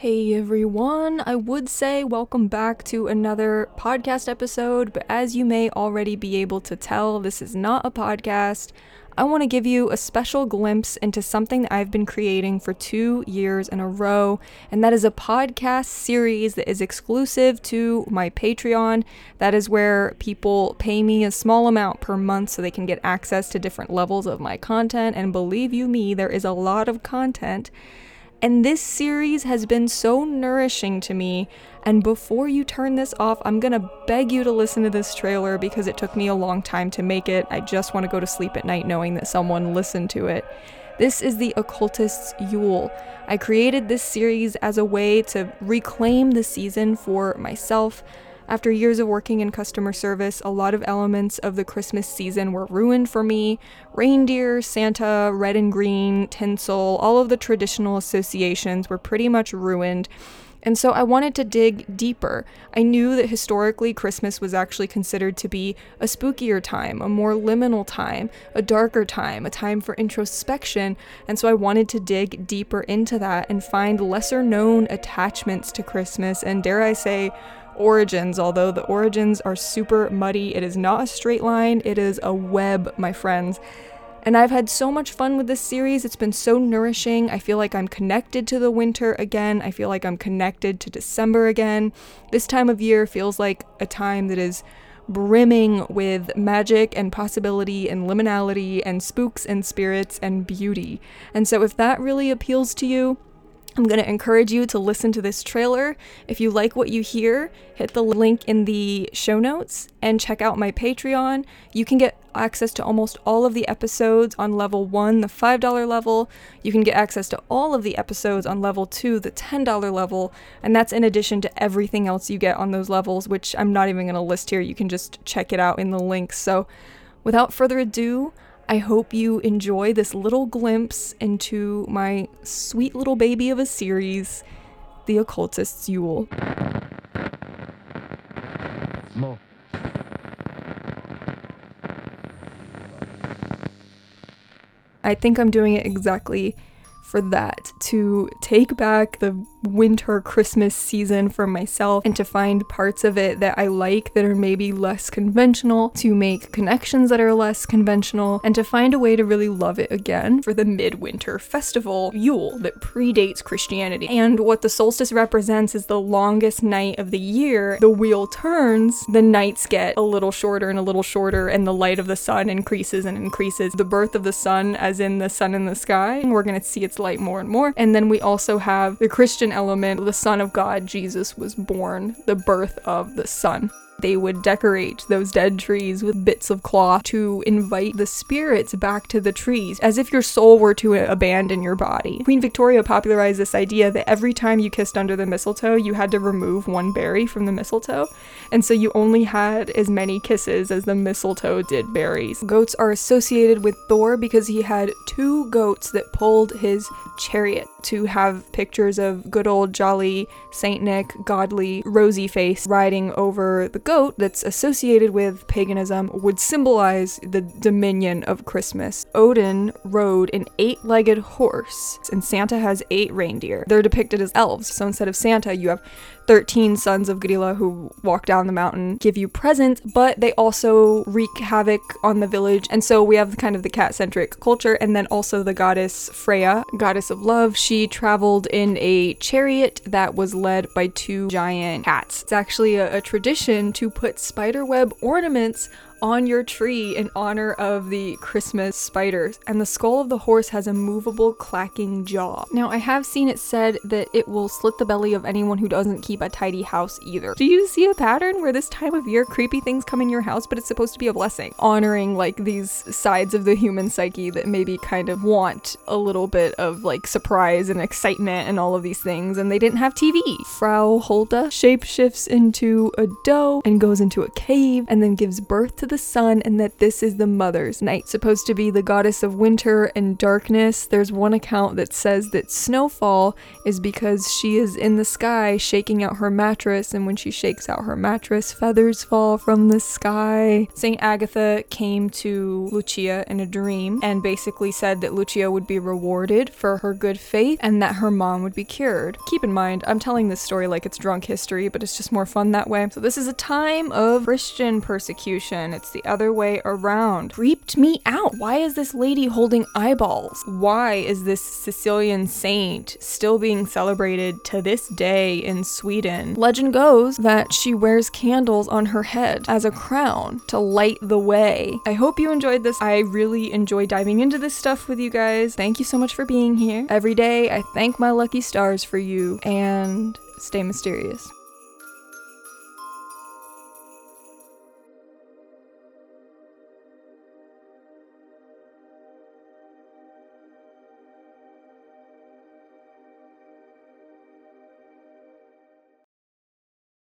Hey everyone, I would say welcome back to another podcast episode, but as you may already be able to tell, this is not a podcast. I want to give you a special glimpse into something that I've been creating for two years in a row, and that is a podcast series that is exclusive to my Patreon. That is where people pay me a small amount per month so they can get access to different levels of my content, and believe you me, there is a lot of content. And this series has been so nourishing to me. And before you turn this off, I'm gonna beg you to listen to this trailer because it took me a long time to make it. I just wanna go to sleep at night knowing that someone listened to it. This is the Occultist's Yule. I created this series as a way to reclaim the season for myself after years of working in customer service, a lot of elements of the Christmas season were ruined for me. Reindeer, Santa, red and green, tinsel, all of the traditional associations were pretty much ruined. And so I wanted to dig deeper. I knew that historically Christmas was actually considered to be a spookier time, a more liminal time, a darker time, a time for introspection. And so I wanted to dig deeper into that and find lesser known attachments to Christmas and, dare I say, origins, although the origins are super muddy. It is not a straight line, it is a web, my friends. And I've had so much fun with this series. It's been so nourishing. I feel like I'm connected to the winter again. I feel like I'm connected to December again. This time of year feels like a time that is brimming with magic and possibility and liminality and spooks and spirits and beauty. And so, if that really appeals to you, I'm going to encourage you to listen to this trailer. If you like what you hear, hit the link in the show notes and check out my Patreon. You can get access to almost all of the episodes on level 1, the $5 level. You can get access to all of the episodes on level 2, the $10 level, and that's in addition to everything else you get on those levels, which I'm not even going to list here. You can just check it out in the links. So, without further ado, I hope you enjoy this little glimpse into my sweet little baby of a series, The Occultist's Yule. I think I'm doing it exactly for that to take back the winter Christmas season for myself and to find parts of it that I like that are maybe less conventional, to make connections that are less conventional, and to find a way to really love it again for the midwinter festival Yule that predates Christianity. And what the solstice represents is the longest night of the year. The wheel turns, the nights get a little shorter and a little shorter, and the light of the sun increases and increases. The birth of the sun, as in the sun in the sky, we're gonna see its light more and more. And then we also have the Christian element, the Son of God, Jesus, was born, the birth of the Son. They would decorate those dead trees with bits of cloth to invite the spirits back to the trees, as if your soul were to abandon your body. Queen Victoria popularized this idea that every time you kissed under the mistletoe, you had to remove one berry from the mistletoe, and so you only had as many kisses as the mistletoe did berries. Goats are associated with Thor because he had two goats that pulled his chariot to have pictures of good old jolly Saint Nick, godly, rosy face riding over the goat that's associated with paganism would symbolize the dominion of Christmas. Odin rode an eight legged horse, and Santa has eight reindeer. They're depicted as elves, so instead of Santa, you have 13 sons of Grýla who walk down the mountain, give you presents, but they also wreak havoc on the village. And so we have kind of the cat centric culture, and then also the goddess Freya, goddess of love. She traveled in a chariot that was led by two giant cats. It's actually a, a tradition to put spiderweb ornaments on your tree in honor of the Christmas spiders, and the skull of the horse has a movable clacking jaw. Now, I have seen it said that it will slit the belly of anyone who doesn't keep a tidy house either. Do you see a pattern where this time of year creepy things come in your house, but it's supposed to be a blessing? Honoring like these sides of the human psyche that maybe kind of want a little bit of like surprise and excitement and all of these things, and they didn't have TV. Frau Hulda shapeshifts into a doe and goes into a cave and then gives birth to the sun and that this is the mother's night. Supposed to be the goddess of winter and darkness. There's one account that says that snowfall is because she is in the sky shaking out her mattress, and when she shakes out her mattress, feathers fall from the sky. St. Agatha came to Lucia in a dream and basically said that Lucia would be rewarded for her good faith and that her mom would be cured. Keep in mind, I'm telling this story like it's drunk history, but it's just more fun that way. So, this is a time of Christian persecution. It's the other way around. Creeped me out. Why is this lady holding eyeballs? Why is this Sicilian saint still being celebrated to this day in Sweden? Legend goes that she wears candles on her head as a crown to light the way. I hope you enjoyed this. I really enjoy diving into this stuff with you guys. Thank you so much for being here. Every day, I thank my lucky stars for you and stay mysterious.